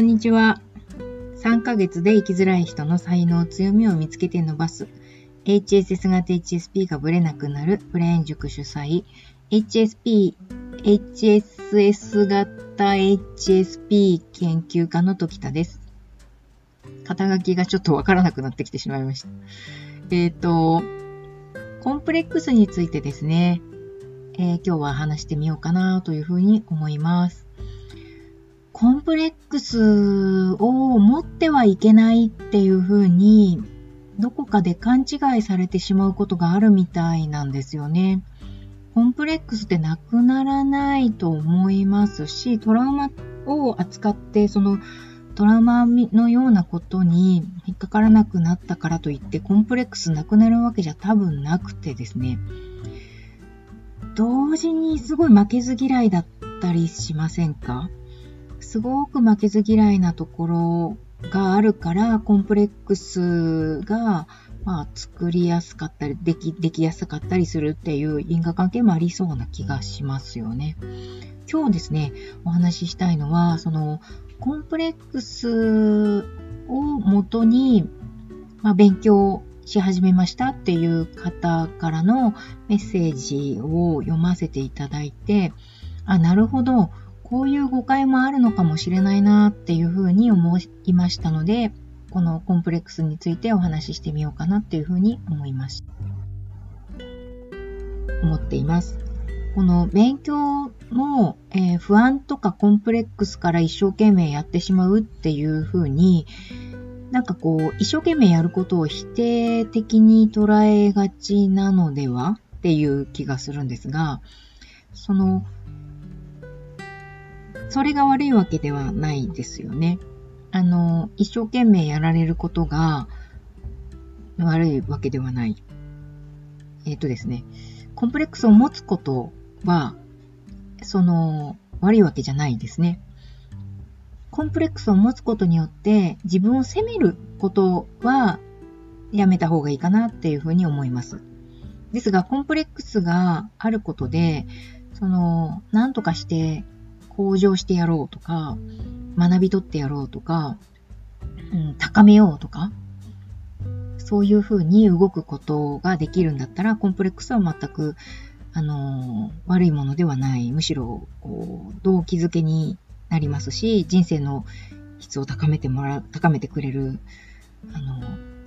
こんにちは。3ヶ月で生きづらい人の才能、強みを見つけて伸ばす。HSS 型 HSP がブレなくなるプレーン塾主催。HSP、HSS 型 HSP 研究家の時田です。肩書きがちょっとわからなくなってきてしまいました。えっ、ー、と、コンプレックスについてですね、えー、今日は話してみようかなというふうに思います。コンプレックスを持ってはいけないっていうふうに、どこかで勘違いされてしまうことがあるみたいなんですよね。コンプレックスってなくならないと思いますし、トラウマを扱って、そのトラウマのようなことに引っかからなくなったからといって、コンプレックスなくなるわけじゃ多分なくてですね、同時にすごい負けず嫌いだったりしませんか？すごく負けず嫌いなところがあるから、コンプレックスが、まあ、作りやすかったり、でき、できやすかったりするっていう因果関係もありそうな気がしますよね。今日ですね、お話ししたいのは、その、コンプレックスをもとに、まあ、勉強し始めましたっていう方からのメッセージを読ませていただいて、あ、なるほど。こういう誤解もあるのかもしれないなっていうふうに思いましたので、このコンプレックスについてお話ししてみようかなっていうふうに思いました。思っています。この勉強も、えー、不安とかコンプレックスから一生懸命やってしまうっていうふうに、なんかこう、一生懸命やることを否定的に捉えがちなのではっていう気がするんですが、その、それが悪いわけではないですよね。あの、一生懸命やられることが悪いわけではない。えっ、とですね、コンプレックスを持つことは、その、悪いわけじゃないですね。コンプレックスを持つことによって自分を責めることはやめた方がいいかなっていうふうに思います。ですが、コンプレックスがあることで、その、何とかして向上してやろうとか、学び取ってやろうとか、うん、高めようとか、そういうふうに動くことができるんだったら、コンプレックスは全く、あの、悪いものではない。むしろ、こう、動機づけになりますし、人生の質を高めてもらう、高めてくれる、あの、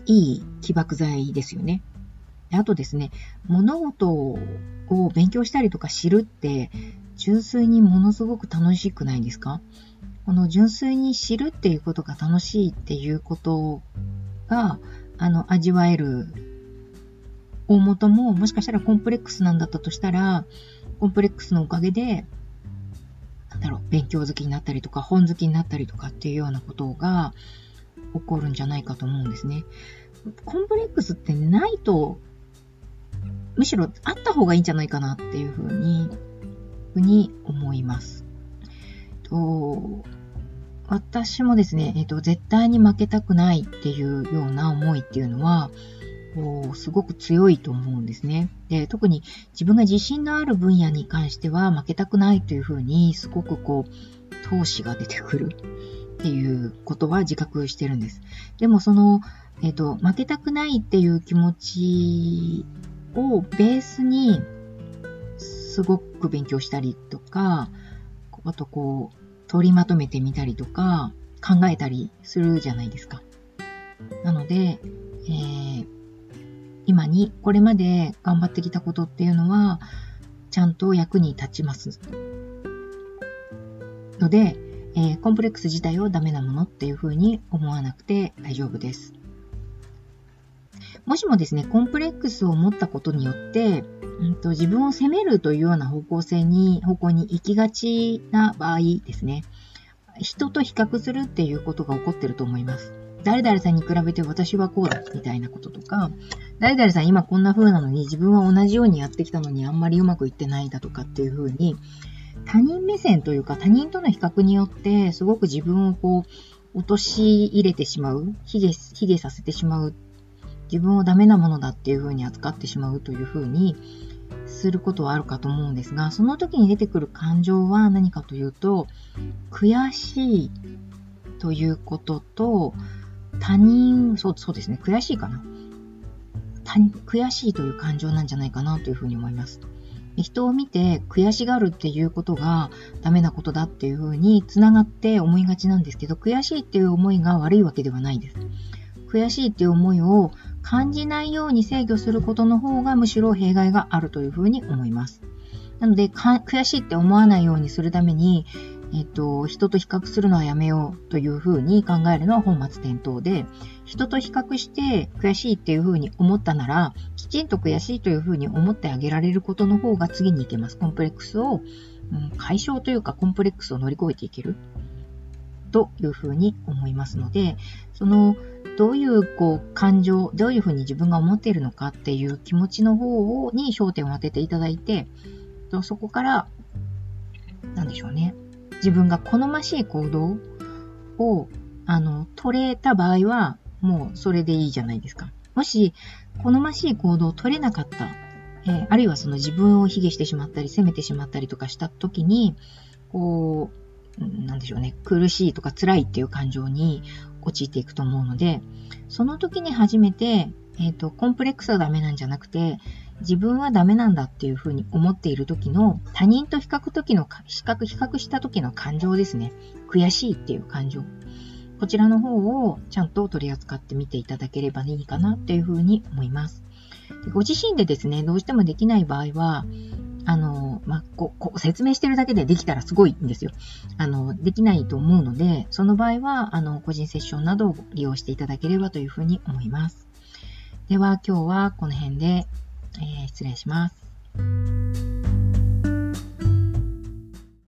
いい起爆剤ですよね。あとですね、物事を勉強したりとか知るって、純粋にものすごく楽しくないですか？この純粋に知るっていうことが楽しいっていうことが、あの、味わえる大元も、もしかしたらコンプレックスなんだったとしたら、コンプレックスのおかげで、なんだろう、勉強好きになったりとか、本好きになったりとかっていうようなことが起こるんじゃないかと思うんですね。コンプレックスってないと、むしろあった方がいいんじゃないかなっていうふうにふうに思います。と私もですね、えっと、絶対に負けたくないっていうような思いっていうのは、すごく強いと思うんですね。で、特に自分が自信のある分野に関しては負けたくないというふうに、すごくこう、闘志が出てくるっていうことは自覚してるんです。でもその、えっ、と、負けたくないっていう気持ちをベースにすごく勉強したりとか、あとこう、取りまとめてみたりとか、考えたりするじゃないですか。なので、えー、今にこれまで頑張ってきたことっていうのは、ちゃんと役に立ちます。ので、えー、コンプレックス自体をダメなものっていうふうに思わなくて大丈夫です。もしもですね、コンプレックスを持ったことによって、うんと、自分を責めるというような方向性に、方向に行きがちな場合ですね、人と比較するっていうことが起こってると思います。誰々さんに比べて私はこうだみたいなこととか、誰々さん今こんな風なのに自分は同じようにやってきたのにあんまりうまくいってないだとかっていう風に、他人目線というか他人との比較によってすごく自分をこう、落とし入れてしまう、卑下、卑下させてしまう自分をダメなものだっていう風に扱ってしまうという風にすることはあるかと思うんですが、その時に出てくる感情は何かというと、悔しいということと、他人、そう、そうですね、悔しいかな。悔しいという感情なんじゃないかなというふうに思います。人を見て悔しがるっていうことがダメなことだっていうふうにつながって思いがちなんですけど、悔しいっていう思いが悪いわけではないです。悔しいっていう思いを感じないように制御することの方がむしろ弊害があるというふうに思います。なので、悔しいって思わないようにするために、えっと、人と比較するのはやめようというふうに考えるのは本末転倒で、人と比較して悔しいっていうふうに思ったなら、きちんと悔しいというふうに思ってあげられることの方が次に行けます。コンプレックスを、うん、解消というかコンプレックスを乗り越えていけるというふうに思いますので、その、どういうこう感情、どういうふうに自分が思っているのかっていう気持ちの方に焦点を当てていただいて、そこから、なんでしょうね。自分が好ましい行動を、あの、取れた場合は、もうそれでいいじゃないですか。もし、好ましい行動を取れなかった、えー、あるいはその自分を卑下してしまったり、責めてしまったりとかした時に、こう、なんでしょうね、苦しいとか辛いっていう感情に陥っていくと思うので、その時に初めて、えっ、ー、と、コンプレックスはダメなんじゃなくて、自分はダメなんだっていうふうに思っている時の他人と比較時の、比較、比較した時の感情ですね。悔しいっていう感情。こちらの方をちゃんと取り扱ってみていただければいいかなっていうふうに思います。ご自身でですね、どうしてもできない場合は、あの、まあ、ここ説明してるだけでできたらすごいんですよ。あの、できないと思うので、その場合は、あの、個人セッションなどを利用していただければというふうに思います。では、今日はこの辺でえー、失礼します。